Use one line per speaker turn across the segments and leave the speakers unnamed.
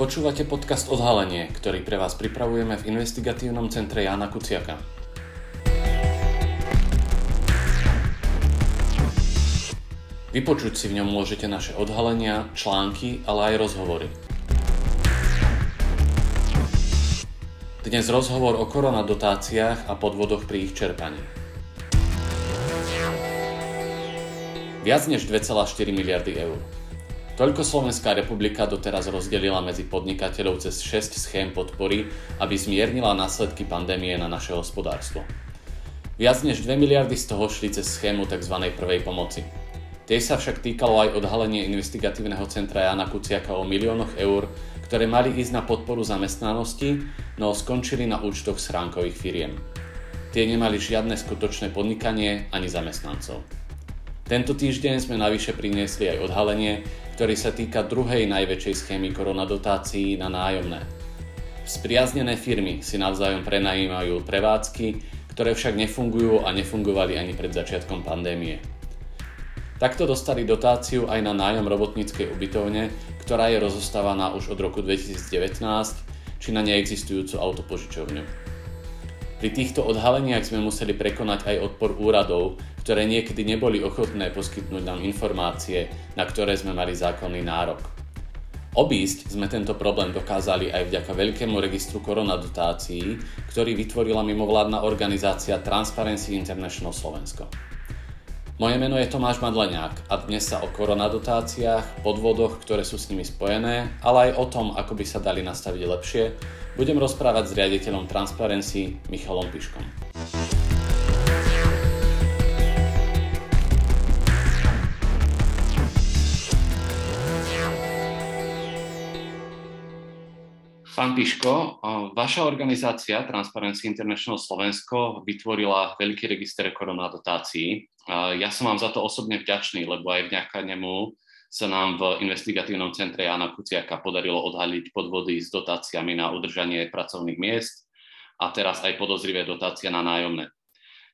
Počúvate podcast Odhalenie, ktorý pre vás pripravujeme v investigatívnom centre Jana Kuciaka. Vypočuť si v ňom môžete naše odhalenia, články, ale aj rozhovory. Dnes rozhovor o koronadotáciách a podvodoch pri ich čerpaní. Viac než 2,4 miliardy eur. Toľko Slovenská republika doteraz rozdelila medzi podnikateľov cez 6 schém podpory, aby zmiernila následky pandémie na naše hospodárstvo. Viac než 2 miliardy z toho šli cez schému tzv. prvej pomoci. Tej sa však týkalo aj odhalenie investigatívneho centra Jana Kuciaka o miliónoch eur, ktoré mali ísť na podporu zamestnanosti, no skončili na účtoch schránkových firiem. Tie nemali žiadne skutočné podnikanie ani zamestnancov. Tento týždeň sme navyše priniesli aj odhalenie, ktorý sa týka druhej najväčšej schémy koronadotácií na nájomné. Spriaznené firmy si navzájom prenajímajú prevádzky, ktoré však nefungujú a nefungovali ani pred začiatkom pandémie. Takto dostali dotáciu aj na nájom robotníckej ubytovne, ktorá je rozostávaná už od roku 2019, či na neexistujúcu autopožičovňu. Pri týchto odhaleniach sme museli prekonať aj odpor úradov, ktoré niekedy neboli ochotné poskytnúť nám informácie, na ktoré sme mali zákonný nárok. Obísť sme tento problém dokázali aj vďaka veľkému registru koronadotácií, ktorý vytvorila mimovládna organizácia Transparency International Slovensko. Moje meno je Tomáš Madleniak a dnes sa o koronadotáciách, podvodoch, ktoré sú s nimi spojené, ale aj o tom, ako by sa dali nastaviť lepšie, budem rozprávať s riaditeľom Transparency Michalom Piškom. Pán Piško, vaša organizácia Transparency International Slovensko vytvorila veľký register koronadotácií. Ja som vám za to osobne vďačný, lebo aj vďaka nemu sa nám v investigatívnom centre Jana Kuciaka podarilo odhaliť podvody s dotáciami na udržanie pracovných miest a teraz aj podozrivé dotácie na nájomné.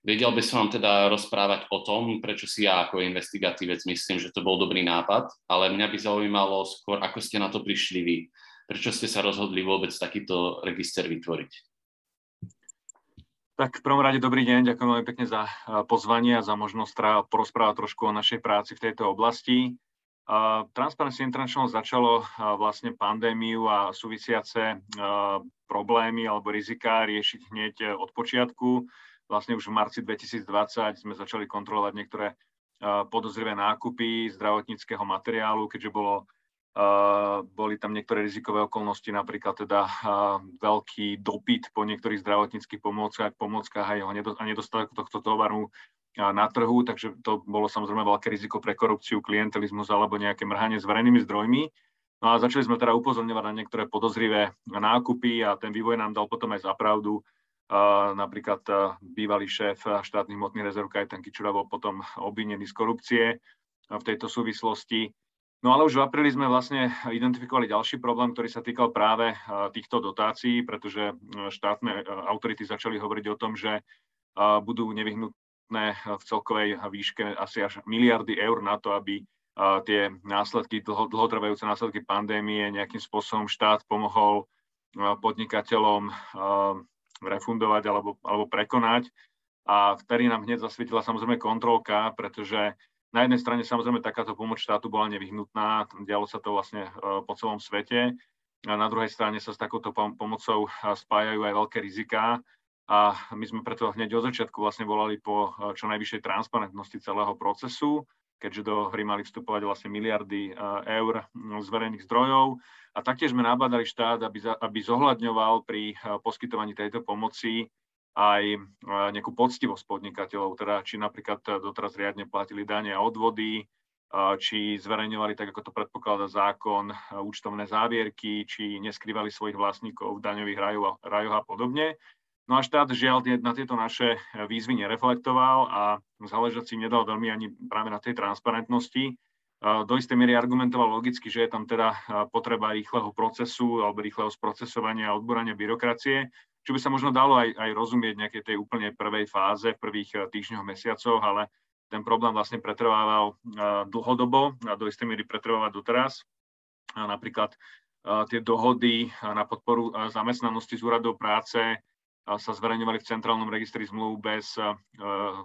Vedel by som vám teda rozprávať o tom, prečo si ja ako investigatívec myslím, že to bol dobrý nápad, ale mňa by zaujímalo skôr, ako ste na to prišli vy Prečo ste sa rozhodli vôbec takýto register vytvoriť?
Tak v prvom rade dobrý deň, ďakujem veľmi pekne za pozvanie a za možnosť porozprávať trošku o našej práci v tejto oblasti. Transparency International začalo vlastne pandémiu a súvisiace problémy alebo rizika riešiť hneď od počiatku. Vlastne už v marci 2020 sme začali kontrolovať niektoré podozrivé nákupy zdravotníckého materiálu, keďže bolo boli tam niektoré rizikové okolnosti, napríklad teda veľký dopyt po niektorých zdravotníckých pomôckach, pomôckach a, a nedostatok tohto tovaru na trhu, takže to bolo samozrejme veľké riziko pre korupciu, klientelizmus alebo nejaké mrhanie s verejnými zdrojmi. No a začali sme teda upozorňovať na niektoré podozrivé nákupy a ten vývoj nám dal potom aj zapravdu. Napríklad bývalý šéf štátnych hmotných rezerv Kajtan Kičura bol potom obvinený z korupcie v tejto súvislosti. No ale už v apríli sme vlastne identifikovali ďalší problém, ktorý sa týkal práve e, týchto dotácií, pretože štátne autority začali hovoriť o tom, že budú nevyhnutné v celkovej výške asi až miliardy eur na to, aby tie následky, dlho, dlhotrvajúce následky pandémie nejakým spôsobom štát pomohol podnikateľom refundovať alebo, alebo prekonať. A vtedy nám hneď zasvietila samozrejme kontrolka, pretože na jednej strane samozrejme takáto pomoc štátu bola nevyhnutná, dialo sa to vlastne e, po celom svete. A na druhej strane sa s takouto pomocou spájajú aj veľké riziká a my sme preto hneď od začiatku vlastne volali po e, čo najvyššej transparentnosti celého procesu, keďže do hry mali vstupovať vlastne miliardy eur z verejných zdrojov. A taktiež sme nabádali štát, aby, aby zohľadňoval pri poskytovaní tejto pomoci aj nejakú poctivosť podnikateľov, teda či napríklad doteraz riadne platili dane a odvody, či zverejňovali tak, ako to predpokladá zákon, účtovné závierky, či neskrývali svojich vlastníkov v daňových rajoch, rajoch a podobne. No a štát žiaľ na tieto naše výzvy nereflektoval a záležať si nedal veľmi ani práve na tej transparentnosti. Do istej miery argumentoval logicky, že je tam teda potreba rýchleho procesu alebo rýchleho sprocesovania a odborania byrokracie, čo by sa možno dalo aj, aj rozumieť nejakej tej úplne prvej fáze, v prvých eh, týždňoch, mesiacoch, ale ten problém vlastne pretrvával eh, dlhodobo a do istej miery pretrváva doteraz. Napríklad tie dohody na podporu zamestnanosti z úradov práce sa zverejňovali v centrálnom registri zmluv bez,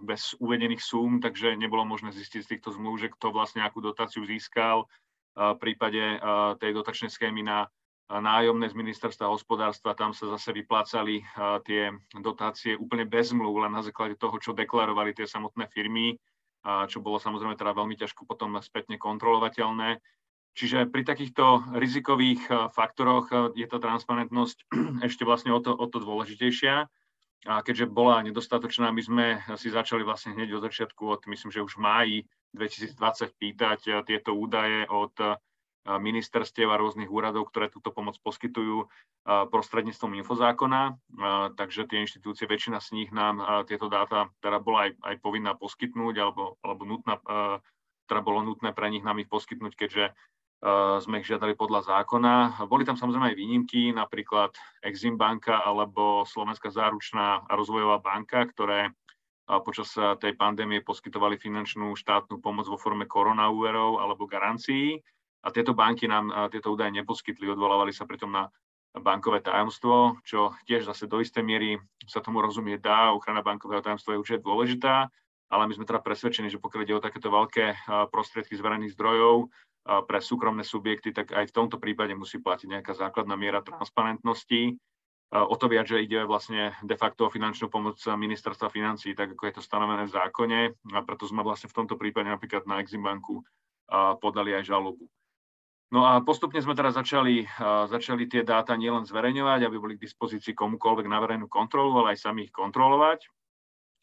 bez uvedených súm, takže nebolo možné zistiť z týchto zmluv, že kto vlastne akú dotáciu získal. V prípade tej dotačnej schémy na nájomné z ministerstva hospodárstva, tam sa zase vyplácali tie dotácie úplne bez zmluv, len na základe toho, čo deklarovali tie samotné firmy, čo bolo samozrejme teda veľmi ťažko potom spätne kontrolovateľné. Čiže pri takýchto rizikových eh, faktoroch eh, je tá transparentnosť ešte vlastne o to, o to dôležitejšia. A keďže bola nedostatočná, my sme si začali vlastne hneď od začiatku, od myslím, že už v máji 2020 pýtať eh, tieto údaje od ministerstiev a rôznych úradov, ktoré túto pomoc poskytujú prostredníctvom infozákona. Takže tie inštitúcie, väčšina z nich nám tieto dáta teda bola aj, aj povinná poskytnúť alebo, alebo nutná, teda bolo nutné pre nich nám ich poskytnúť, keďže sme ich žiadali podľa zákona. Boli tam samozrejme aj výnimky, napríklad Exim banka alebo Slovenská záručná a rozvojová banka, ktoré počas tej pandémie poskytovali finančnú štátnu pomoc vo forme koronaúverov alebo garancií. A tieto banky nám tieto údaje neposkytli, odvolávali sa pritom na bankové tajomstvo, čo tiež zase do istej miery sa tomu rozumie dá. Ochrana bankového tajomstva je určite dôležitá, ale my sme teda presvedčení, že pokiaľ ide o takéto veľké prostriedky z verejných zdrojov, pre súkromné subjekty, tak aj v tomto prípade musí platiť nejaká základná miera transparentnosti. O to viac, že ide vlastne de facto o finančnú pomoc ministerstva financí, tak ako je to stanovené v zákone. A preto sme vlastne v tomto prípade napríklad na Exim banku podali aj žalobu. No a postupne sme teraz začali, začali tie dáta nielen zverejňovať, aby boli k dispozícii komukoľvek na verejnú kontrolu, ale aj sami ich kontrolovať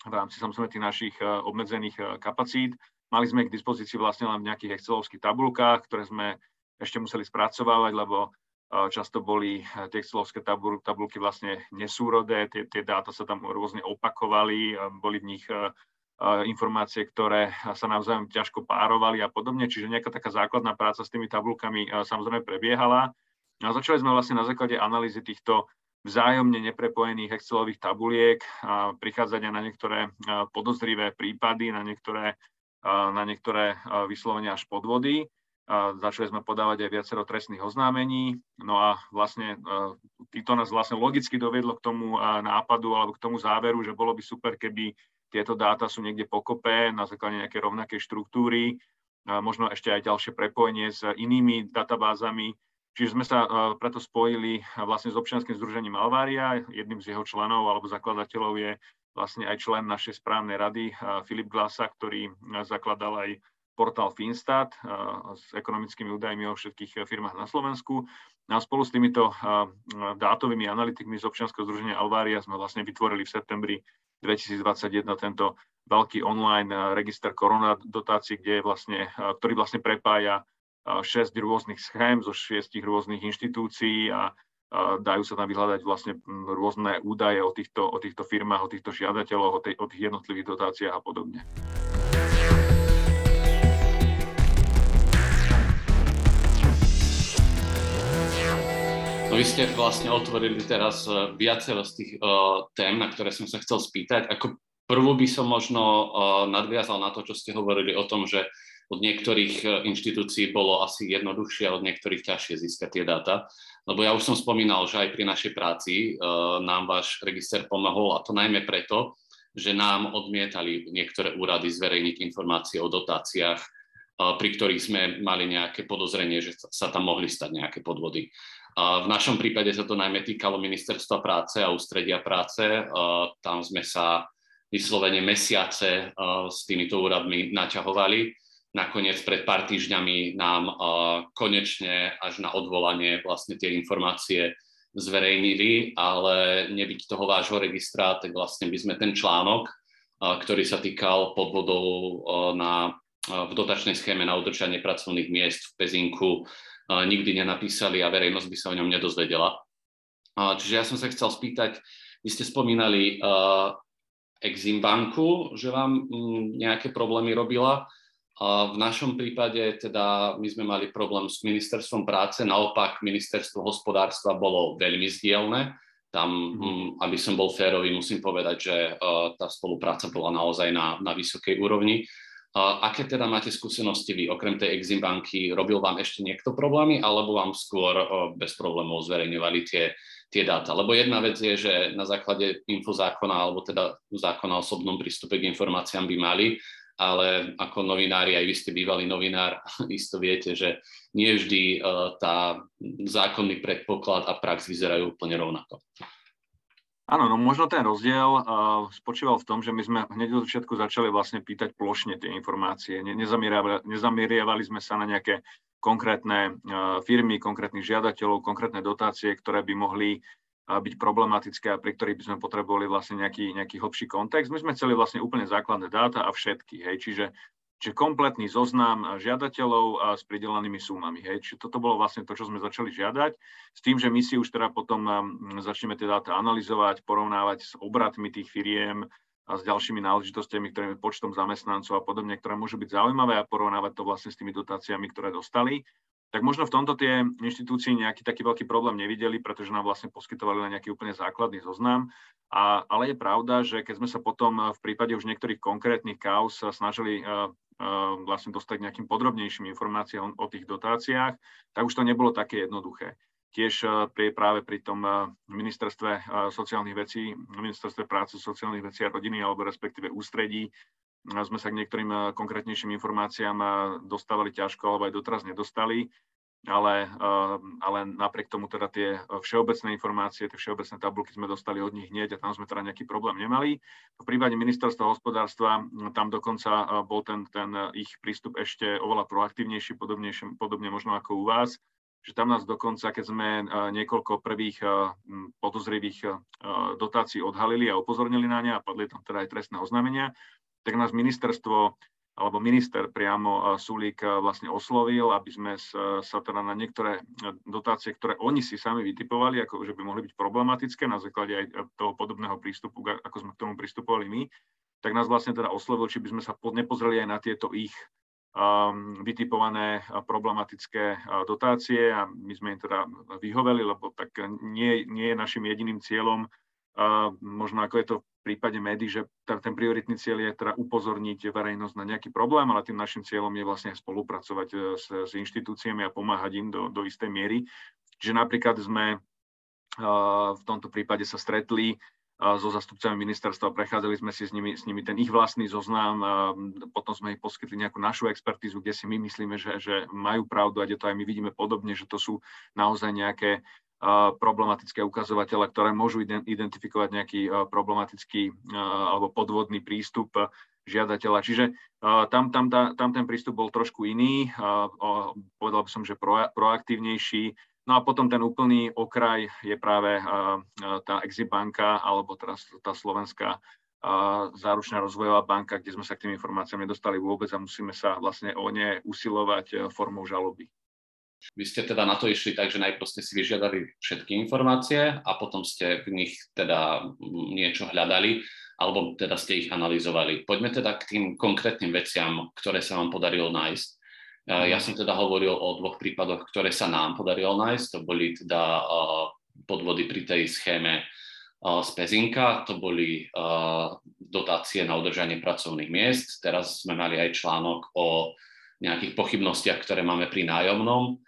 v rámci samozrejme tých našich obmedzených kapacít. Mali sme k dispozícii vlastne len v nejakých excelovských tabulkách, ktoré sme ešte museli spracovávať, lebo e, často boli e, tie excelovské tabulky vlastne nesúrodé, tie, tie dáta sa tam rôzne opakovali, boli v nich e, informácie, ktoré sa navzájom ťažko párovali a podobne, čiže nejaká taká základná práca s tými tabulkami samozrejme prebiehala. A začali sme vlastne na základe analýzy týchto vzájomne neprepojených Excelových tabuliek a prichádzať na niektoré podozrivé prípady, na niektoré na niektoré vyslovenia až podvody. Začali sme podávať aj viacero trestných oznámení. No a vlastne to nás vlastne logicky doviedlo k tomu nápadu alebo k tomu záveru, že bolo by super, keby tieto dáta sú niekde pokope na základe nejakej rovnakej štruktúry, možno ešte aj ďalšie prepojenie s inými databázami. Čiže sme sa preto spojili vlastne s občianským združením Alvária. Jedným z jeho členov alebo zakladateľov je vlastne aj člen našej správnej rady Filip Glasa, ktorý zakladal aj portál Finstat s ekonomickými údajmi o všetkých firmách na Slovensku. A spolu s týmito dátovými analytikmi z občianskeho združenia Alvária sme vlastne vytvorili v septembri 2021 tento veľký online register korona dotácií, kde je vlastne, ktorý vlastne prepája 6 rôznych schém zo 6 rôznych inštitúcií a dajú sa tam vyhľadať vlastne rôzne údaje o týchto, o týchto firmách, o týchto žiadateľoch, o, tej, o tých jednotlivých dotáciách a podobne.
No vy ste vlastne otvorili teraz e, viacero z tých uh, tém, na ktoré som sa chcel spýtať. Ako prvú by som možno uh, nadviazal na to, čo ste hovorili o tom, že od niektorých inštitúcií bolo asi jednoduchšie a od niektorých ťažšie získať tie dáta. Lebo ja už som spomínal, že aj pri našej práci uh, nám váš register pomohol a to najmä preto, že nám odmietali niektoré úrady zverejniť informácie o dotáciách, uh, pri ktorých sme mali nejaké podozrenie, že sa tam mohli stať nejaké podvody. Uh, v našom prípade sa to najmä týkalo ministerstva práce a ústredia práce. Tam sme sa vyslovene mesiace s týmito úradmi naťahovali Nakoniec pred pár týždňami nám uh, konečne až na odvolanie vlastne tie informácie zverejnili, ale nebyť toho vášho registra, tak vlastne by sme ten článok, uh, ktorý sa týkal podvodov uh, na, v dotačnej schéme na udržanie pracovných miest v Pezinku, nikdy nenapísali a verejnosť by sa o ňom nedozvedela. Čiže ja som sa chcel spýtať, vy ste spomínali Exim banku, že vám um, nejaké problémy robila. V našom prípade teda my sme mali problém s ministerstvom práce, naopak ministerstvo hospodárstva bolo veľmi zdielne. Tam, mm. aby som bol férový, musím povedať, že tá spolupráca bola naozaj na, na vysokej úrovni. Aké teda máte skúsenosti vy, okrem tej Exim banky, robil vám ešte niekto problémy, alebo vám skôr bez problémov zverejňovali tie, tie dáta? Lebo jedna vec je, že na základe infozákona, alebo teda zákona o osobnom prístupe k informáciám by mali, ale ako novinári, aj vy ste bývalý novinár, isto viete, že nie vždy tá zákonný predpoklad a prax vyzerajú úplne rovnako.
Áno, no možno ten rozdiel uh, spočíval v tom, že my sme hneď od začiatku začali vlastne pýtať plošne tie informácie. Ne, nezameriavali, sme sa na nejaké konkrétne uh, firmy, konkrétnych žiadateľov, konkrétne dotácie, ktoré by mohli byť problematické a pri ktorých by sme potrebovali vlastne nejaký, nejaký hlbší kontext. My sme chceli vlastne úplne základné dáta a všetky. Hej. Čiže Čiže kompletný zoznam žiadateľov s pridelenými sumami. Hej. Čiže toto bolo vlastne to, čo sme začali žiadať, s tým, že my si už teda potom začneme tie dáta analyzovať, porovnávať s obratmi tých firiem a s ďalšími náležitostiami, ktorými počtom zamestnancov a podobne, ktoré môžu byť zaujímavé a porovnávať to vlastne s tými dotáciami, ktoré dostali tak možno v tomto tie inštitúcii nejaký taký veľký problém nevideli, pretože nám vlastne poskytovali len nejaký úplne základný zoznam. A, ale je pravda, že keď sme sa potom v prípade už niektorých konkrétnych kauz snažili uh, uh, vlastne dostať nejakým podrobnejším informáciám o, o tých dotáciách, tak už to nebolo také jednoduché. Tiež pri, práve pri tom ministerstve sociálnych vecí, ministerstve práce, sociálnych vecí a rodiny, alebo respektíve ústredí, sme sa k niektorým eh, konkrétnejším informáciám eh, dostávali ťažko, alebo aj doteraz nedostali, ale, eh, ale napriek tomu teda tie všeobecné informácie, tie všeobecné tabulky sme dostali od nich hneď a tam sme teda nejaký problém nemali. V prípade ministerstva hospodárstva hm, tam dokonca bol ten, ten ich prístup ešte oveľa proaktívnejší, podobne možno ako u vás, že tam nás dokonca, keď sme niekoľko prvých hm, podozrivých dotácií odhalili a upozornili na ne a padli tam teda aj trestné oznámenia, tak nás ministerstvo alebo minister priamo Sulík vlastne oslovil, aby sme sa teda na niektoré dotácie, ktoré oni si sami vytipovali, ako že by mohli byť problematické na základe aj toho podobného prístupu, ako sme k tomu pristupovali my, tak nás vlastne teda oslovil, či by sme sa nepozreli aj na tieto ich um, vytipované problematické dotácie a my sme im teda vyhoveli, lebo tak nie, nie je našim jediným cieľom možno ako je to v prípade médií, že ten prioritný cieľ je teda upozorniť verejnosť na nejaký problém, ale tým našim cieľom je vlastne spolupracovať e, s, s inštitúciami a pomáhať im do, do istej miery. Čiže napríklad sme v tomto prípade sa stretli so zastupcami ministerstva, prechádzali sme si s nimi, s nimi ten ich vlastný zoznam, potom sme ich poskytli nejakú našu expertízu, kde si my myslíme, že, že majú pravdu a kde to aj my vidíme podobne, že to sú naozaj nejaké problematické ukazovatele, ktoré môžu identifikovať nejaký problematický alebo podvodný prístup žiadateľa. Čiže tam, tam, tam ten prístup bol trošku iný, povedal by som, že pro, proaktívnejší. No a potom ten úplný okraj je práve tá Exibanka alebo teraz tá slovenská záručná rozvojová banka, kde sme sa k tým informáciám nedostali vôbec a musíme sa vlastne o ne usilovať formou žaloby.
Vy ste teda na to išli tak, že najprv ste si vyžiadali všetky informácie a potom ste v nich teda niečo hľadali alebo teda ste ich analyzovali. Poďme teda k tým konkrétnym veciam, ktoré sa vám podarilo nájsť. Ja mhm. som teda hovoril o dvoch prípadoch, ktoré sa nám podarilo nájsť. To boli teda podvody pri tej schéme z Pezinka, to boli dotácie na udržanie pracovných miest. Teraz sme mali aj článok o nejakých pochybnostiach, ktoré máme pri nájomnom.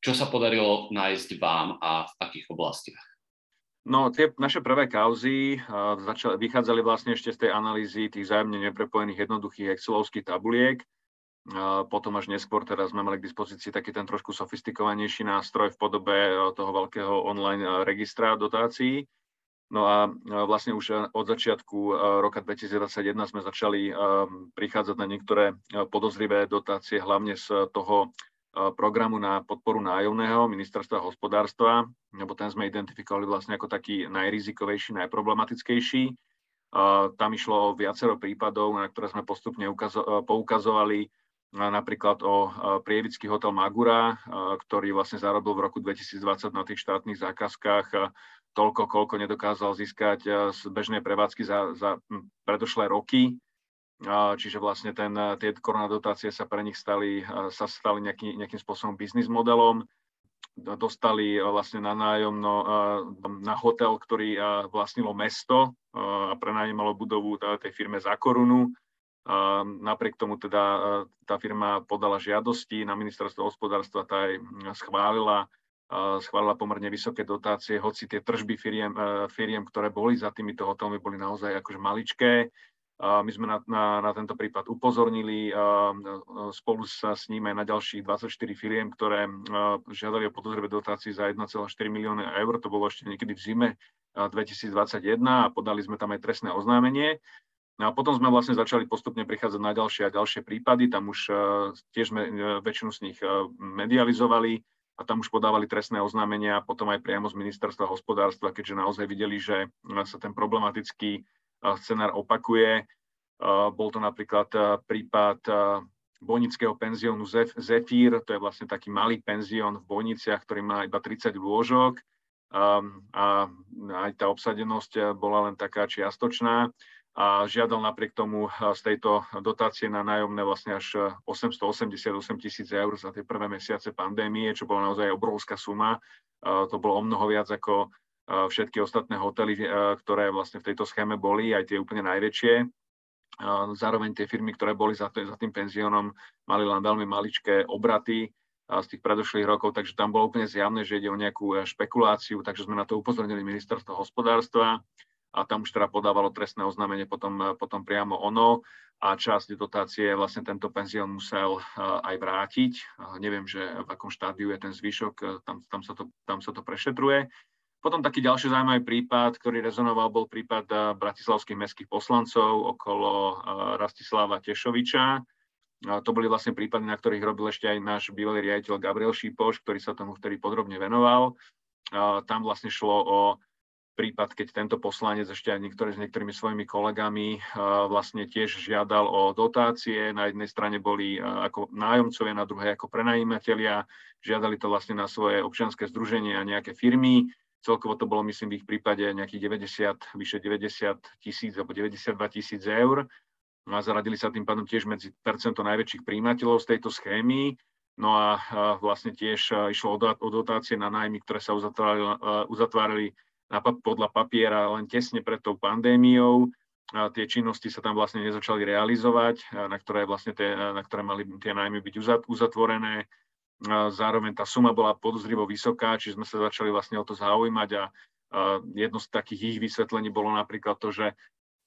Čo sa podarilo nájsť vám a v akých oblastiach?
No, tie naše prvé kauzy uh, začali, vychádzali vlastne ešte z tej analýzy tých zájemne neprepojených jednoduchých excelovských tabuliek. Uh, potom až neskôr teraz sme mali k dispozícii taký ten trošku sofistikovanejší nástroj v podobe uh, toho veľkého online registra dotácií. No a vlastne už od začiatku roka 2021 sme začali prichádzať na niektoré podozrivé dotácie, hlavne z toho programu na podporu nájomného ministerstva hospodárstva, lebo ten sme identifikovali vlastne ako taký najrizikovejší, najproblematickejší. Tam išlo o viacero prípadov, na ktoré sme postupne poukazovali, napríklad o prievický hotel Magura, ktorý vlastne zarobil v roku 2020 na tých štátnych zákazkách toľko, koľko nedokázal získať z bežnej prevádzky za, za predošlé roky čiže vlastne ten, tie koronadotácie sa pre nich stali, sa stali nejaký, nejakým spôsobom biznis modelom. Dostali vlastne na nájomno na hotel, ktorý vlastnilo mesto a prenajímalo budovu tej firme za korunu. Napriek tomu teda tá firma podala žiadosti na ministerstvo hospodárstva, tá aj schválila, schválila pomerne vysoké dotácie, hoci tie tržby firiem, firiem, ktoré boli za týmito hotelmi, boli naozaj akože maličké. My sme na, na, na tento prípad upozornili spolu sa s ním aj na ďalších 24 firiem, ktoré žiadali o podozrivé dotácii za 1,4 milióny eur. To bolo ešte niekedy v zime 2021 a podali sme tam aj trestné oznámenie. No a potom sme vlastne začali postupne prichádzať na ďalšie a ďalšie prípady. Tam už tiež sme e, väčšinu z nich medializovali a tam už podávali trestné oznámenia, potom aj priamo z ministerstva hospodárstva, keďže naozaj videli, že sa ten problematický scenár opakuje. Bol to napríklad prípad bojnického penziónu Zephyr, to je vlastne taký malý penzión v Bojniciach, ktorý má iba 30 lôžok a aj tá obsadenosť bola len taká čiastočná a žiadal napriek tomu z tejto dotácie na nájomné vlastne až 888 tisíc eur za tie prvé mesiace pandémie, čo bola naozaj obrovská suma. To bolo o mnoho viac ako všetky ostatné hotely, ktoré vlastne v tejto schéme boli, aj tie úplne najväčšie. Zároveň tie firmy, ktoré boli za, tým penziónom, mali len veľmi maličké obraty z tých predošlých rokov, takže tam bolo úplne zjavné, že ide o nejakú e, špekuláciu, takže sme na to upozornili ministerstvo hospodárstva a tam už teda podávalo trestné oznámenie potom, e, potom priamo ono a časť dotácie vlastne tento penzión musel e, aj vrátiť. Neviem, že v akom štádiu je ten zvyšok, tam, tam, sa, to, tam sa to prešetruje. Potom taký ďalší zaujímavý prípad, ktorý rezonoval, bol prípad eh, bratislavských mestských poslancov okolo eh, Rastislava Tešoviča. To boli vlastne prípady, na ktorých robil ešte aj náš bývalý riaditeľ Gabriel Šípoš, ktorý sa tomu vtedy podrobne venoval. Tam vlastne šlo o prípad, keď tento poslanec ešte aj niektorý, s niektorými svojimi kolegami vlastne tiež žiadal o dotácie. Na jednej strane boli ako nájomcovia, na druhej ako prenajímatelia. Žiadali to vlastne na svoje občianske združenie a nejaké firmy. Celkovo to bolo, myslím, v ich prípade nejakých 90, vyše 90 tisíc alebo 92 tisíc eur. No a zaradili sa tým pádom tiež medzi percento najväčších príjimateľov z tejto schémy. No a vlastne tiež išlo o dotácie na nájmy, ktoré sa uzatvárali, uzatvárali podľa papiera len tesne pred tou pandémiou. A tie činnosti sa tam vlastne nezačali realizovať, na ktoré, vlastne tie, na ktoré mali tie nájmy byť uzatvorené zároveň tá suma bola podozrivo vysoká, čiže sme sa začali vlastne o to zaujímať a jedno z takých ich vysvetlení bolo napríklad to, že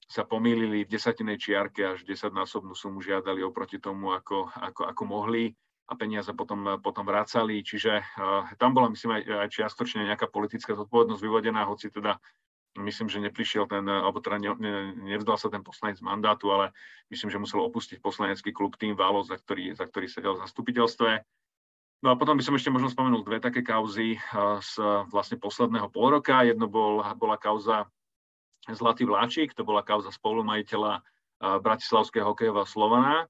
sa pomýlili v desatinej čiarke až desaťnásobnú sumu žiadali oproti tomu, ako, ako, ako mohli a peniaze potom, potom vracali. Čiže uh, tam bola, myslím, aj, aj čiastočne nejaká politická zodpovednosť vyvodená, hoci teda myslím, že neprišiel ten, alebo teda ne, ne, nevzdal sa ten poslanec mandátu, ale myslím, že musel opustiť poslanecký klub tým Valo, za ktorý, za ktorý sedel v zastupiteľstve. No a potom by som ešte možno spomenul dve také kauzy z vlastne posledného pol roka. Jedno bol, bola kauza Zlatý vláčik, to bola kauza spolumajiteľa Bratislavského hokejového Slovana.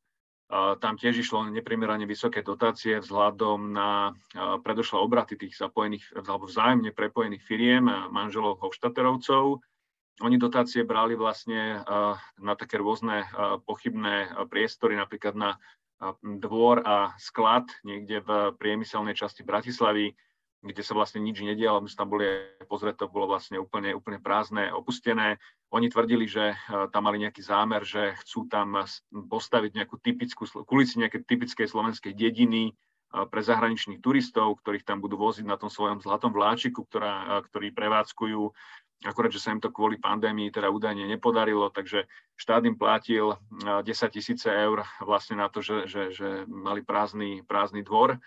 Tam tiež išlo neprimerane vysoké dotácie vzhľadom na predošlé obraty tých zapojených, alebo vzájomne prepojených firiem manželov Hovštaterovcov. Oni dotácie brali vlastne na také rôzne pochybné priestory, napríklad na dvor a sklad niekde v priemyselnej časti Bratislavy, kde sa vlastne nič nedialo, my sme tam boli pozrieť, to bolo vlastne úplne, úplne prázdne, opustené. Oni tvrdili, že tam mali nejaký zámer, že chcú tam postaviť nejakú typickú, kulici nejaké typickej slovenskej dediny pre zahraničných turistov, ktorých tam budú voziť na tom svojom zlatom vláčiku, ktorá, ktorý prevádzkujú akurát, že sa im to kvôli pandémii teda údajne nepodarilo, takže štát im platil 10 tisíce eur vlastne na to, že, že, že mali prázdny, prázdny dvor.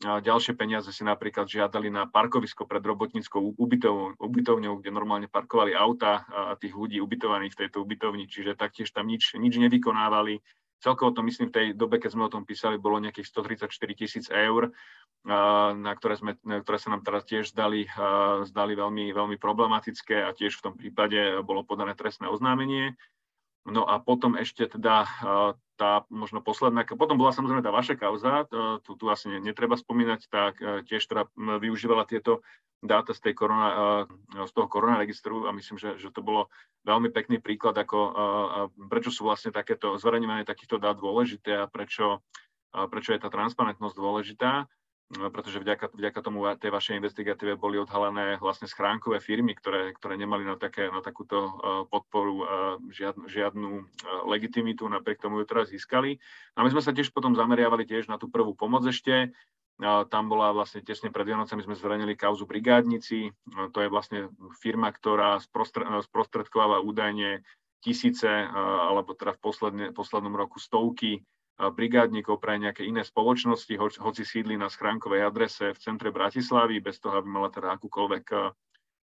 A ďalšie peniaze si napríklad žiadali na parkovisko pred robotníckou ubytovňou, kde normálne parkovali auta a tých ľudí ubytovaných v tejto ubytovni, čiže taktiež tam nič, nič nevykonávali. Celkovo to myslím v tej dobe, keď sme o tom písali, bolo nejakých 134 tisíc eur, na ktoré, sme, ktoré sa nám teraz tiež zdali, zdali veľmi, veľmi problematické a tiež v tom prípade bolo podané trestné oznámenie. No a potom ešte teda tá možno posledná, potom bola samozrejme tá vaša kauza, tu, tu asi netreba spomínať, tak e, tiež teda využívala tieto dáta z, tej korona, e, z toho koronaregistru a myslím, že, že to bolo veľmi pekný príklad, ako, prečo sú vlastne takéto zverejňovanie takýchto dát dôležité a prečo, prečo je tá transparentnosť dôležitá. Pretože vďaka, vďaka tomu tej vašej investigatíve boli odhalené vlastne schránkové firmy, ktoré, ktoré nemali na, také, na takúto podporu žiadnu, žiadnu legitimitu, napriek tomu ju teraz získali. A my sme sa tiež potom zameriavali tiež na tú prvú pomoc ešte, tam bola vlastne tesne pred Vianocami sme zverejnili kauzu Brigádnici. To je vlastne firma, ktorá sprostredkováva údajne tisíce, alebo teda v posledne, poslednom roku stovky brigádnikov pre nejaké iné spoločnosti, ho, hoci sídli na schránkovej adrese v centre Bratislavy, bez toho, aby mala teda akúkoľvek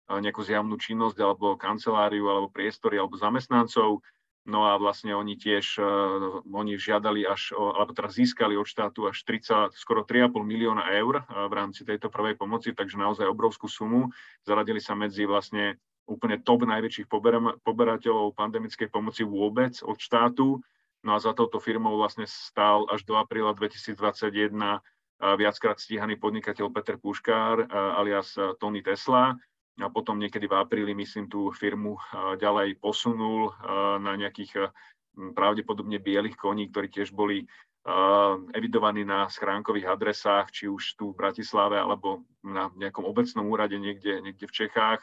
nejakú zjavnú činnosť, alebo kanceláriu, alebo priestory, alebo zamestnancov. No a vlastne oni tiež, oni žiadali až, alebo teraz získali od štátu až 30, skoro 3,5 milióna eur v rámci tejto prvej pomoci, takže naozaj obrovskú sumu. Zaradili sa medzi vlastne úplne top najväčších pober- poberateľov pandemickej pomoci vôbec od štátu. No a za touto firmou vlastne stál až do apríla 2021 uh, viackrát stíhaný podnikateľ Peter Puškár alias Tony Tesla a potom niekedy v apríli, myslím, tú firmu ďalej posunul na nejakých pravdepodobne bielých koní, ktorí tiež boli evidovaní na schránkových adresách, či už tu v Bratislave alebo na nejakom obecnom úrade niekde, niekde v Čechách.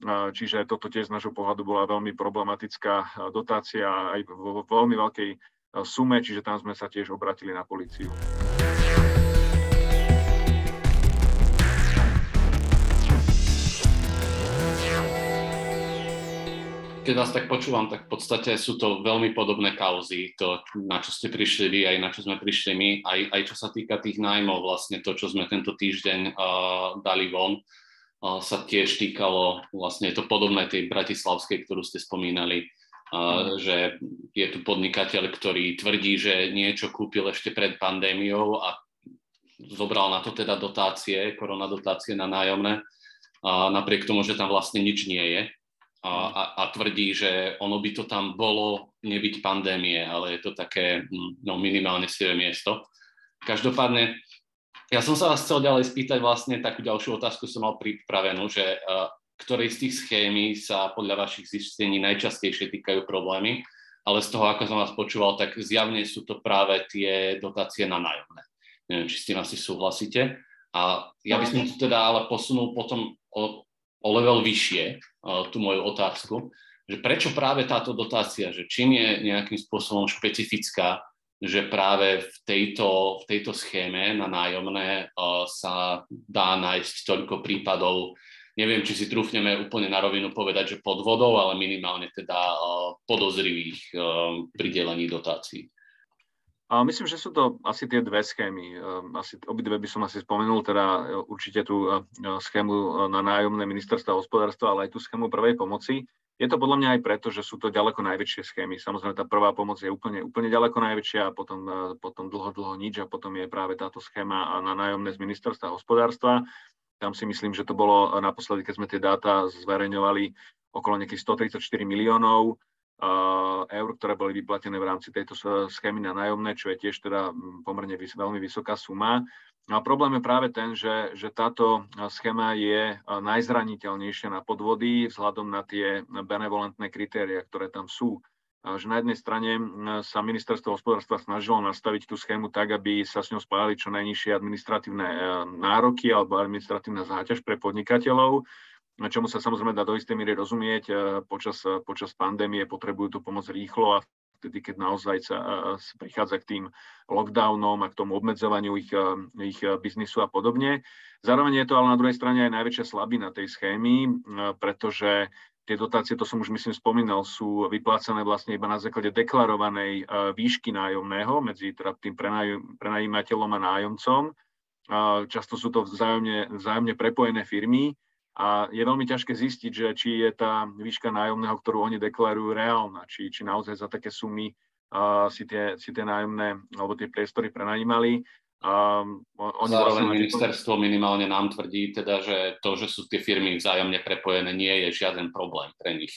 Čiže toto tiež z nášho pohľadu bola veľmi problematická dotácia aj vo veľmi veľkej sume, čiže tam sme sa tiež obratili na políciu.
keď vás tak počúvam, tak v podstate sú to veľmi podobné kauzy, to, na čo ste prišli vy, aj na čo sme prišli my, aj, aj čo sa týka tých nájmov, vlastne to, čo sme tento týždeň uh, dali von, uh, sa tiež týkalo, vlastne je to podobné tej bratislavskej, ktorú ste spomínali, mm. že je tu podnikateľ, ktorý tvrdí, že niečo kúpil ešte pred pandémiou a zobral na to teda dotácie, korona dotácie na nájomné, uh, napriek tomu, že tam vlastne nič nie je a, a, a tvrdí, že ono by to tam bolo nebyť pandémie, ale je to také hm, no, minimálne sivé miesto. Každopádne, ja som sa vás chcel ďalej spýtať vlastne takú ďalšiu otázku som mal pripravenú, že uh, ktorej z tých schémy sa podľa vašich zistení najčastejšie týkajú problémy, ale z toho, ako som vás počúval, tak zjavne sú to práve tie dotácie na nájomné. Neviem, či s tým asi súhlasíte. A ja by som to teda ale posunul potom o, o level vyššie, tú moju otázku, že prečo práve táto dotácia, že čím je nejakým spôsobom špecifická, že práve v tejto, v tejto schéme na nájomné uh, sa dá nájsť toľko prípadov, neviem, či si trúfneme úplne na rovinu povedať, že podvodov, ale minimálne teda uh, podozrivých uh, pridelení dotácií.
A myslím, že sú to asi tie dve schémy. Asi, obidve by som asi spomenul, teda určite tú schému na nájomné ministerstva hospodárstva, ale aj tú schému prvej pomoci. Je to podľa mňa aj preto, že sú to ďaleko najväčšie schémy. Samozrejme, tá prvá pomoc je úplne, úplne ďaleko najväčšia a potom, potom dlho, dlho nič a potom je práve táto schéma na nájomné z ministerstva hospodárstva. Tam si myslím, že to bolo naposledy, keď sme tie dáta zverejňovali, okolo nejakých 134 miliónov eur, ktoré boli vyplatené v rámci tejto schémy na nájomné, čo je tiež teda pomerne veľmi vysoká suma. No a problém je práve ten, že, že táto schéma je najzraniteľnejšia na podvody vzhľadom na tie benevolentné kritéria, ktoré tam sú. Že na jednej strane sa ministerstvo hospodárstva snažilo nastaviť tú schému tak, aby sa s ňou spájali čo najnižšie administratívne e, nároky alebo administratívna záťaž pre podnikateľov čomu sa samozrejme dá do istej míry rozumieť. Počas, počas pandémie potrebujú tú pomoc rýchlo a vtedy, keď naozaj sa, prichádza k tým lockdownom a k tomu obmedzovaniu ich, ich biznisu a podobne. Zároveň je to ale na druhej strane aj najväčšia slabina tej schémy, pretože tie dotácie, to som už myslím spomínal, sú vyplácané vlastne iba na základe deklarovanej výšky nájomného medzi teda tým prenajímateľom a nájomcom. Často sú to vzájomne, vzájomne prepojené firmy, a je veľmi ťažké zistiť, že či je tá výška nájomného, ktorú oni deklarujú, reálna, či, či naozaj za také sumy uh, si, tie, si tie nájomné alebo tie priestory prenajímali.
Um, oni Zároveň vlastne ministerstvo minimálne nám tvrdí, teda, že to, že sú tie firmy vzájomne prepojené, nie je žiaden problém pre nich.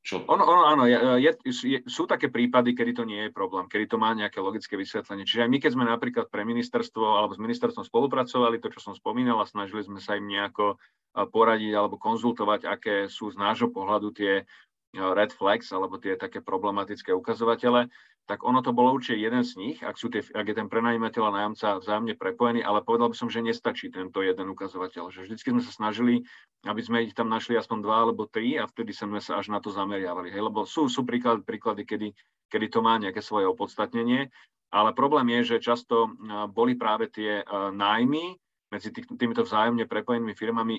Čo? Ono, ono áno, je, je, sú také prípady, kedy to nie je problém, kedy to má nejaké logické vysvetlenie. Čiže aj my, keď sme napríklad pre ministerstvo alebo s ministerstvom spolupracovali, to, čo som spomínal, a snažili sme sa im nejako poradiť alebo konzultovať, aké sú z nášho pohľadu tie red flags alebo tie také problematické ukazovatele, tak ono to bolo určite jeden z nich, ak, sú tie, ak je ten prenajímateľ a nájomca vzájomne prepojený, ale povedal by som, že nestačí tento jeden ukazovateľ. Že vždycky sme sa snažili, aby sme ich tam našli aspoň dva alebo tri a vtedy sme sa až na to zameriavali. Hej, lebo sú, sú príklady, príklady kedy, kedy to má nejaké svoje opodstatnenie, ale problém je, že často boli práve tie nájmy, medzi tých, týmito vzájomne prepojenými firmami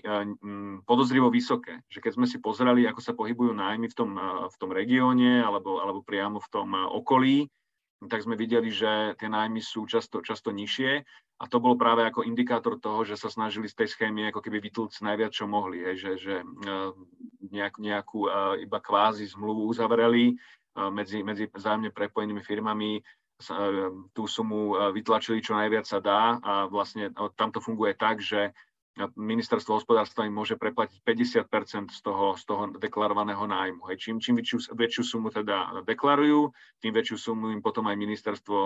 podozrivo vysoké. Že keď sme si pozerali, ako sa pohybujú nájmy v tom, v tom regióne alebo, alebo priamo v tom okolí, tak sme videli, že tie nájmy sú často, často nižšie a to bolo práve ako indikátor toho, že sa snažili z tej schémy ako keby vytlcť najviac, čo mohli, hej, že, že nejak, nejakú iba kvázi zmluvu uzavreli medzi, medzi vzájomne prepojenými firmami, tú sumu vytlačili čo najviac sa dá a vlastne tam to funguje tak, že ministerstvo hospodárstva im môže preplatiť 50 z toho, z toho deklarovaného nájmu. Hej. Čím, čím väčšiu, väčšiu sumu teda deklarujú, tým väčšiu sumu im potom aj ministerstvo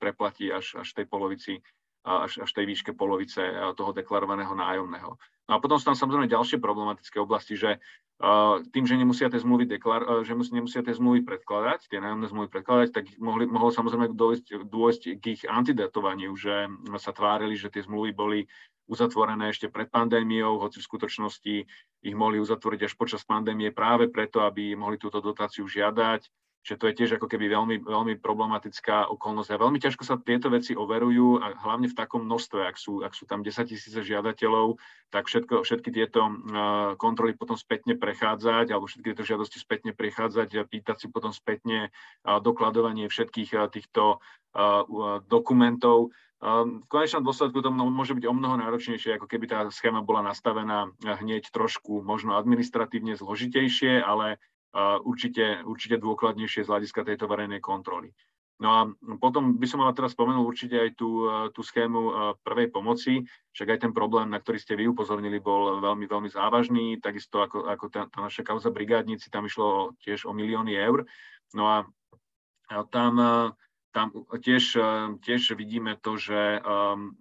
preplatí až, až tej polovici až, až tej výške polovice toho deklarovaného nájomného. No a potom sú tam samozrejme ďalšie problematické oblasti, že tým, že nemusia tie zmluvy, deklar- že nemusia tie zmluvy predkladať, tie nájomné zmluvy predkladať, tak mohli, mohlo samozrejme dôjsť, dôjsť k ich antidatovaniu, že sa tvárili, že tie zmluvy boli uzatvorené ešte pred pandémiou, hoci v skutočnosti ich mohli uzatvoriť až počas pandémie práve preto, aby mohli túto dotáciu žiadať že to je tiež ako keby veľmi, veľmi problematická okolnosť a veľmi ťažko sa tieto veci overujú a hlavne v takom množstve, ak sú, ak sú tam 10 tisíce žiadateľov, tak všetko, všetky tieto uh, kontroly potom spätne prechádzať alebo všetky tieto žiadosti spätne prechádzať a pýtať si potom spätne uh, dokladovanie všetkých uh, týchto dokumentov. V konečnom dôsledku to môže byť o mnoho náročnejšie, ako keby tá schéma bola nastavená hneď trošku možno administratívne zložitejšie, ale určite, určite dôkladnejšie z hľadiska tejto verejnej kontroly. No a potom by som ale teraz spomenul určite aj tú, tú schému prvej pomoci, však aj ten problém, na ktorý ste vy upozornili, bol veľmi, veľmi závažný, takisto ako, ako tá, tá naša kauza brigádnici, tam išlo tiež o milióny eur. No a tam tam tiež, eh, tiež vidíme to, že um,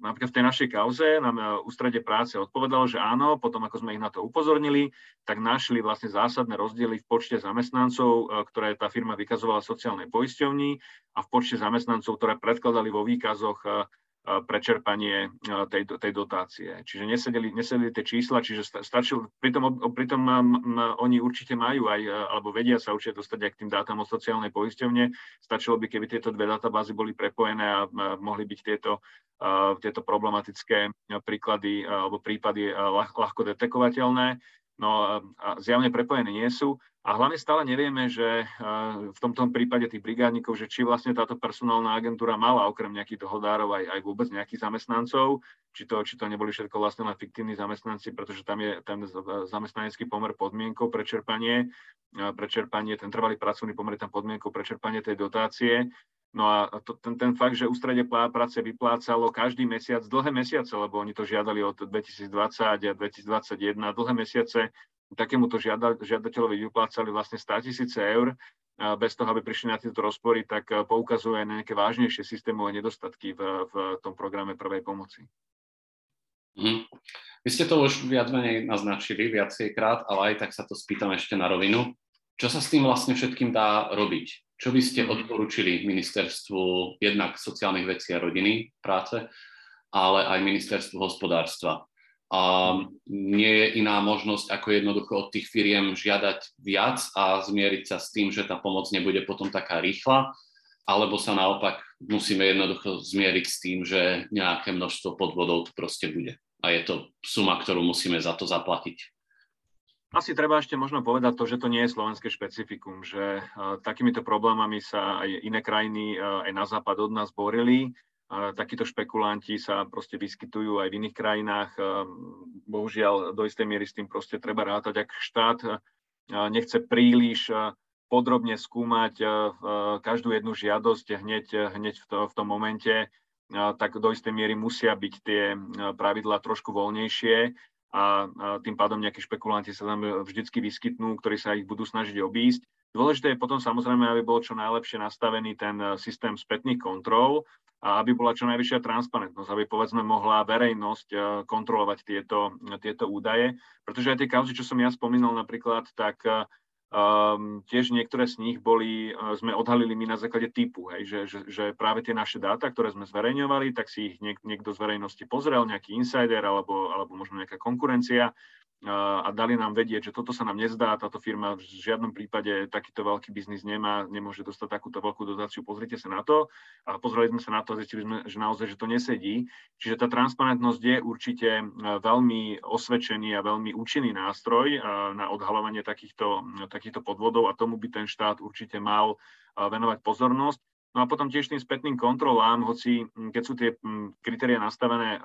napríklad v tej našej kauze nám eh, ústrede práce odpovedalo, že áno, potom ako sme ich na to upozornili, tak našli vlastne zásadné rozdiely v počte zamestnancov, ktoré tá firma vykazovala sociálnej poisťovni a v počte zamestnancov, ktoré predkladali vo výkazoch prečerpanie tej, tej dotácie. Čiže nesedeli, nesedeli tie čísla, čiže stačil, pritom, pritom oni určite majú aj, alebo vedia sa určite dostať aj k tým dátam o sociálnej poisťovne. Stačilo by, keby tieto dve databázy boli prepojené a mohli byť tieto, tieto problematické príklady alebo prípady ľahko detekovateľné. No a zjavne prepojené nie sú. A hlavne stále nevieme, že v tomto prípade tých brigádnikov, že či vlastne táto personálna agentúra mala okrem nejakých dohodárov aj, aj vôbec nejakých zamestnancov, či to, či to neboli všetko vlastne len fiktívni zamestnanci, pretože tam je ten zamestnanecký pomer podmienkou pre čerpanie, pre čerpanie, ten trvalý pracovný pomer je tam podmienkou pre čerpanie tej dotácie. No a to, ten, ten fakt, že ústredie práce vyplácalo každý mesiac, dlhé mesiace, lebo oni to žiadali od 2020 a 2021, dlhé mesiace takémuto žiada, žiadateľovi vyplácali vlastne 100 tisíce eur, bez toho, aby prišli na tieto rozpory, tak poukazuje na nejaké vážnejšie systémové nedostatky v, v tom programe prvej pomoci.
Mm. Vy ste to už viac menej naznačili viacejkrát, ale aj tak sa to spýtam ešte na rovinu. Čo sa s tým vlastne všetkým dá robiť? Čo by ste mhm. odporúčili ministerstvu jednak sociálnych vecí a rodiny, práce, ale aj ministerstvu hospodárstva? A nie je iná možnosť, ako jednoducho od tých firiem žiadať viac a zmieriť sa s tým, že tá pomoc nebude potom taká rýchla, alebo sa naopak musíme jednoducho zmieriť s tým, že nejaké množstvo podvodov tu proste bude. A je to suma, ktorú musíme za to zaplatiť.
Asi treba ešte možno povedať to, že to nie je slovenské špecifikum, že uh, takýmito problémami sa aj iné krajiny uh, aj na západ od nás borili takíto špekulanti sa proste vyskytujú aj v iných krajinách. Bohužiaľ, do istej miery s tým proste treba rátať, ak štát nechce príliš podrobne skúmať každú jednu žiadosť hneď, hneď v, to, v tom momente, tak do istej miery musia byť tie pravidlá trošku voľnejšie a tým pádom nejakí špekulanti sa tam vždycky vyskytnú, ktorí sa ich budú snažiť obísť. Dôležité je potom samozrejme, aby bol čo najlepšie nastavený ten systém spätných kontrol, a aby bola čo najvyššia transparentnosť, aby povedzme mohla verejnosť e, kontrolovať tieto, tieto údaje. Pretože aj tie kauzy, čo som ja spomínal napríklad, tak e, Um, tiež niektoré z nich boli, uh, sme odhalili my na základe typu, hej, že, že, že práve tie naše dáta, ktoré sme zverejňovali, tak si ich niek, niekto z verejnosti pozrel, nejaký insider alebo, alebo možno nejaká konkurencia a dali nám vedieť, že toto sa nám nezdá, táto firma v žiadnom prípade takýto veľký biznis nemá, nemôže dostať takúto veľkú dotáciu, pozrite sa na to. A pozreli sme sa na to a zistili sme, že naozaj, že to nesedí. Čiže tá transparentnosť je určite e, veľmi osvedčený a veľmi účinný nástroj na odhalovanie takýchto, takýchto podvodov a tomu by ten štát určite mal venovať pozornosť. No a potom tiež tým spätným kontrolám, hoci keď sú tie kritéria nastavené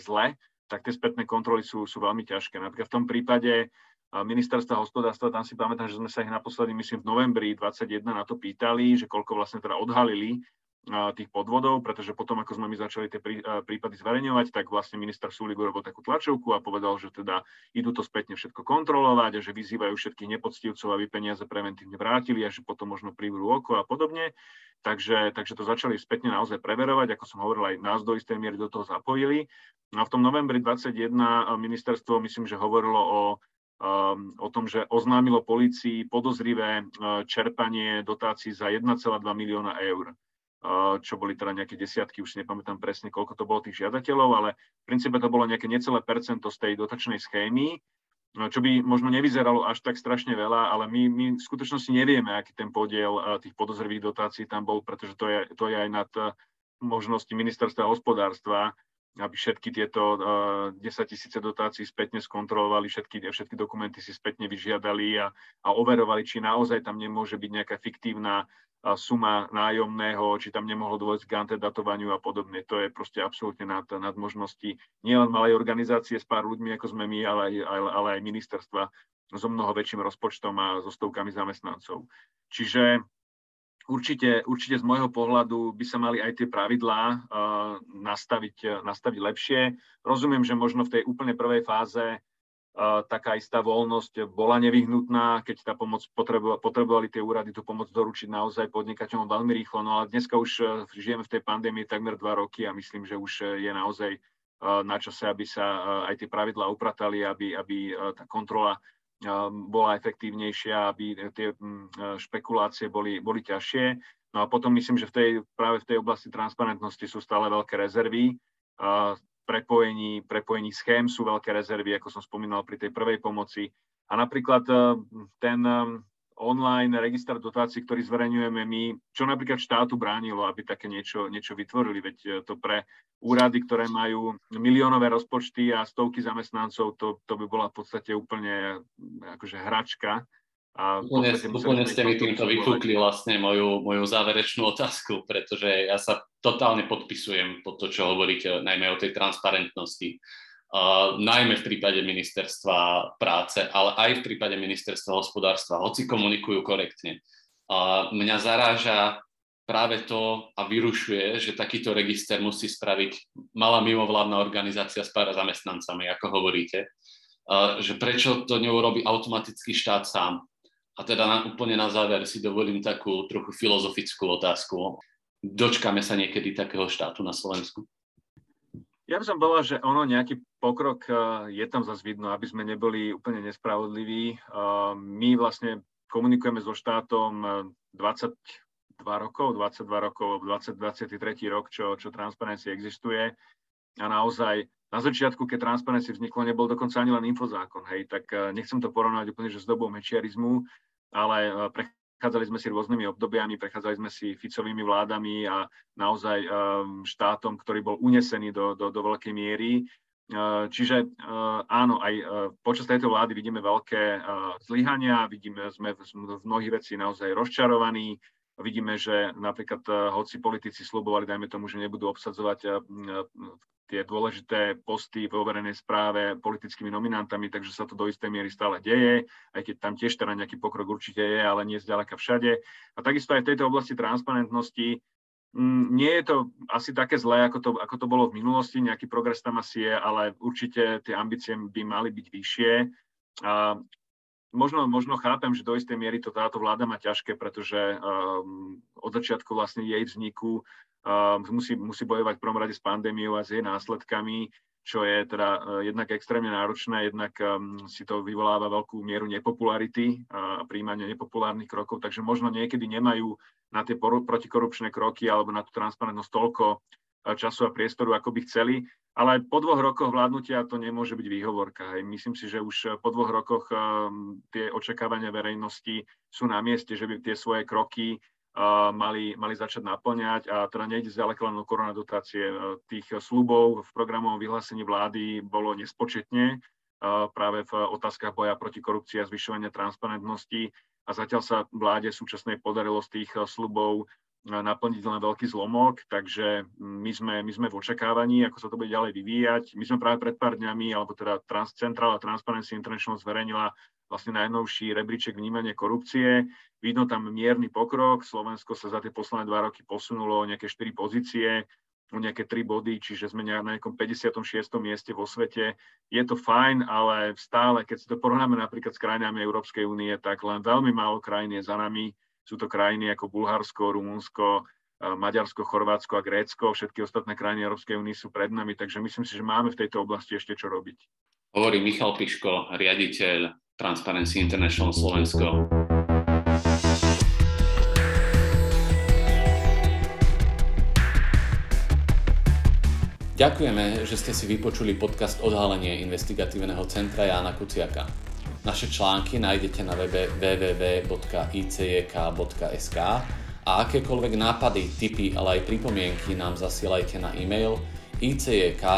zle, tak tie spätné kontroly sú, sú veľmi ťažké. Napríklad v tom prípade ministerstva hospodárstva, tam si pamätám, že sme sa ich naposledy, myslím, v novembri 2021 na to pýtali, že koľko vlastne teda odhalili tých podvodov, pretože potom, ako sme my začali tie prípady zverejňovať, tak vlastne minister Sulik urobil takú tlačovku a povedal, že teda idú to spätne všetko kontrolovať a že vyzývajú všetkých nepoctivcov, aby peniaze preventívne vrátili a že potom možno prívrú oko a podobne. Takže, takže to začali spätne naozaj preverovať, ako som hovoril, aj nás do istej miery do toho zapojili. No a v tom novembri 21 ministerstvo, myslím, že hovorilo o um, o tom, že oznámilo policii podozrivé čerpanie dotácií za 1,2 milióna eur čo boli teda nejaké desiatky, už si nepamätám presne, koľko to bolo tých žiadateľov, ale v princípe to bolo nejaké necelé percento z tej dotačnej schémy, čo by možno nevyzeralo až tak strašne veľa, ale my, my v skutočnosti nevieme, aký ten podiel tých podozrivých dotácií tam bol, pretože to je, to je aj nad možnosti ministerstva hospodárstva, aby všetky tieto uh, 10 tisíce dotácií spätne skontrolovali, všetky, všetky dokumenty si spätne vyžiadali a, a overovali, či naozaj tam nemôže byť nejaká fiktívna suma nájomného, či tam nemohlo dôjsť k antedatovaniu a podobne. To je proste absolútne nad, nad možnosti nielen malej organizácie s pár ľuďmi, ako sme my, ale aj, ale, ale aj ministerstva so mnoho väčším rozpočtom a so stovkami zamestnancov. Čiže určite, určite z môjho pohľadu by sa mali aj tie pravidlá uh, nastaviť, nastaviť lepšie. Rozumiem, že možno v tej úplne prvej fáze taká istá voľnosť bola nevyhnutná, keď tá pomoc potrebovali tie úrady tú pomoc doručiť naozaj podnikateľom veľmi rýchlo. No ale dneska už e, žijeme v tej pandémii takmer dva roky a myslím, že už e, je naozaj na čase, aby sa aj tie pravidlá upratali, aby, aby tá kontrola bola efektívnejšia, aby tie špekulácie boli, boli ťažšie. No a potom myslím, že v tej, práve v tej oblasti transparentnosti sú stále veľké rezervy prepojení, prepojení schém sú veľké rezervy, ako som spomínal pri tej prvej pomoci. A napríklad eh, ten eh, online register dotácií, ktorý zverejňujeme my, čo napríklad štátu bránilo, aby také niečo, niečo vytvorili, veď eh, to pre úrady, ktoré majú miliónové rozpočty a stovky zamestnancov, to, to by bola v podstate úplne akože hračka.
A úplne, úplne ste mi týmto vyfúkli vlastne moju, moju záverečnú otázku, pretože ja sa totálne podpisujem pod to, čo hovoríte, najmä o tej transparentnosti. Najmä v prípade ministerstva práce, ale aj v prípade ministerstva hospodárstva, hoci komunikujú korektne. Mňa zaráža práve to a vyrušuje, že takýto register musí spraviť malá mimovládna organizácia s pár zamestnancami, ako hovoríte. Že prečo to neurobi automaticky štát sám. A teda na, úplne na záver si dovolím takú trochu filozofickú otázku. Dočkáme sa niekedy takého štátu na Slovensku?
Ja by som povedal, že ono nejaký pokrok eh, je tam zase vidno, aby sme neboli úplne nespravodliví. Eh, my vlastne komunikujeme so štátom 22 eh, rokov, 22 rokov, 20, 23 rok, čo, čo Transparency existuje. A naozaj na začiatku, keď Transparency vzniklo, nebol dokonca ani len infozákon, hej, tak nechcem to porovnať úplne, že s dobou mečiarizmu, ale e, prechádzali sme si rôznymi obdobiami, prechádzali sme si Ficovými vládami a naozaj e, štátom, ktorý bol unesený do, do, do veľkej miery. E, čiže áno, aj počas tejto vlády vidíme veľké zlyhania, vidíme, sme v mnohých vecí naozaj rozčarovaní, vidíme, že napríklad hoci politici slubovali, dajme tomu, že nebudú obsadzovať tie dôležité posty v overenej správe politickými nominantami, takže sa to do istej miery stále deje, aj keď tam tiež teda nejaký pokrok určite je, ale nie zďaleka všade. A takisto aj v tejto oblasti transparentnosti mm, nie je to asi také zlé, ako to, ako to bolo v minulosti, nejaký progres tam asi je, ale určite tie ambície by mali byť vyššie. A možno, možno chápem, že do istej miery to táto vláda má ťažké, pretože um, od začiatku vlastne jej vzniku musí, musí bojovať v prvom rade s pandémiou a s jej následkami, čo je teda jednak extrémne náročné, jednak si to vyvoláva veľkú mieru nepopularity a príjmania nepopulárnych krokov, takže možno niekedy nemajú na tie protikorupčné kroky alebo na tú transparentnosť toľko času a priestoru, ako by chceli. Ale po dvoch rokoch vládnutia to nemôže byť výhovorka. Hej. Myslím si, že už po dvoch rokoch um, tie očakávania verejnosti sú na mieste, že by tie svoje kroky uh, mali, mali začať naplňať a teda nejde zďaleka len o koronadotácie. Tých slubov v programovom vyhlásení vlády bolo nespočetne uh, práve v otázkach boja proti korupcii a zvyšovania transparentnosti a zatiaľ sa vláde súčasnej podarilo z tých slubov naplniť len veľký zlomok, takže my sme, my sme v očakávaní, ako sa to bude ďalej vyvíjať. My sme práve pred pár dňami, alebo teda Trans Central Transparency International zverejnila vlastne najnovší rebríček vnímania korupcie. Vidno tam mierny pokrok. Slovensko sa za tie posledné dva roky posunulo o nejaké 4 pozície, o nejaké 3 body, čiže sme na nejakom 56. mieste vo svete. Je to fajn, ale stále, keď si to porovnáme napríklad s krajinami Európskej únie, tak len veľmi málo krajín je za nami sú to krajiny ako Bulharsko, Rumunsko, Maďarsko, Chorvátsko a Grécko. Všetky ostatné krajiny Európskej únie sú pred nami, takže myslím si, že máme v tejto oblasti ešte čo robiť.
Hovorí Michal Piško, riaditeľ Transparency International Slovensko. Ďakujeme, že ste si vypočuli podcast Odhalenie investigatívneho centra Jána Kuciaka. Naše články nájdete na webe www.icjk.sk a akékoľvek nápady, tipy, ale aj pripomienky nám zasielajte na e-mail icjk.icjk.sk.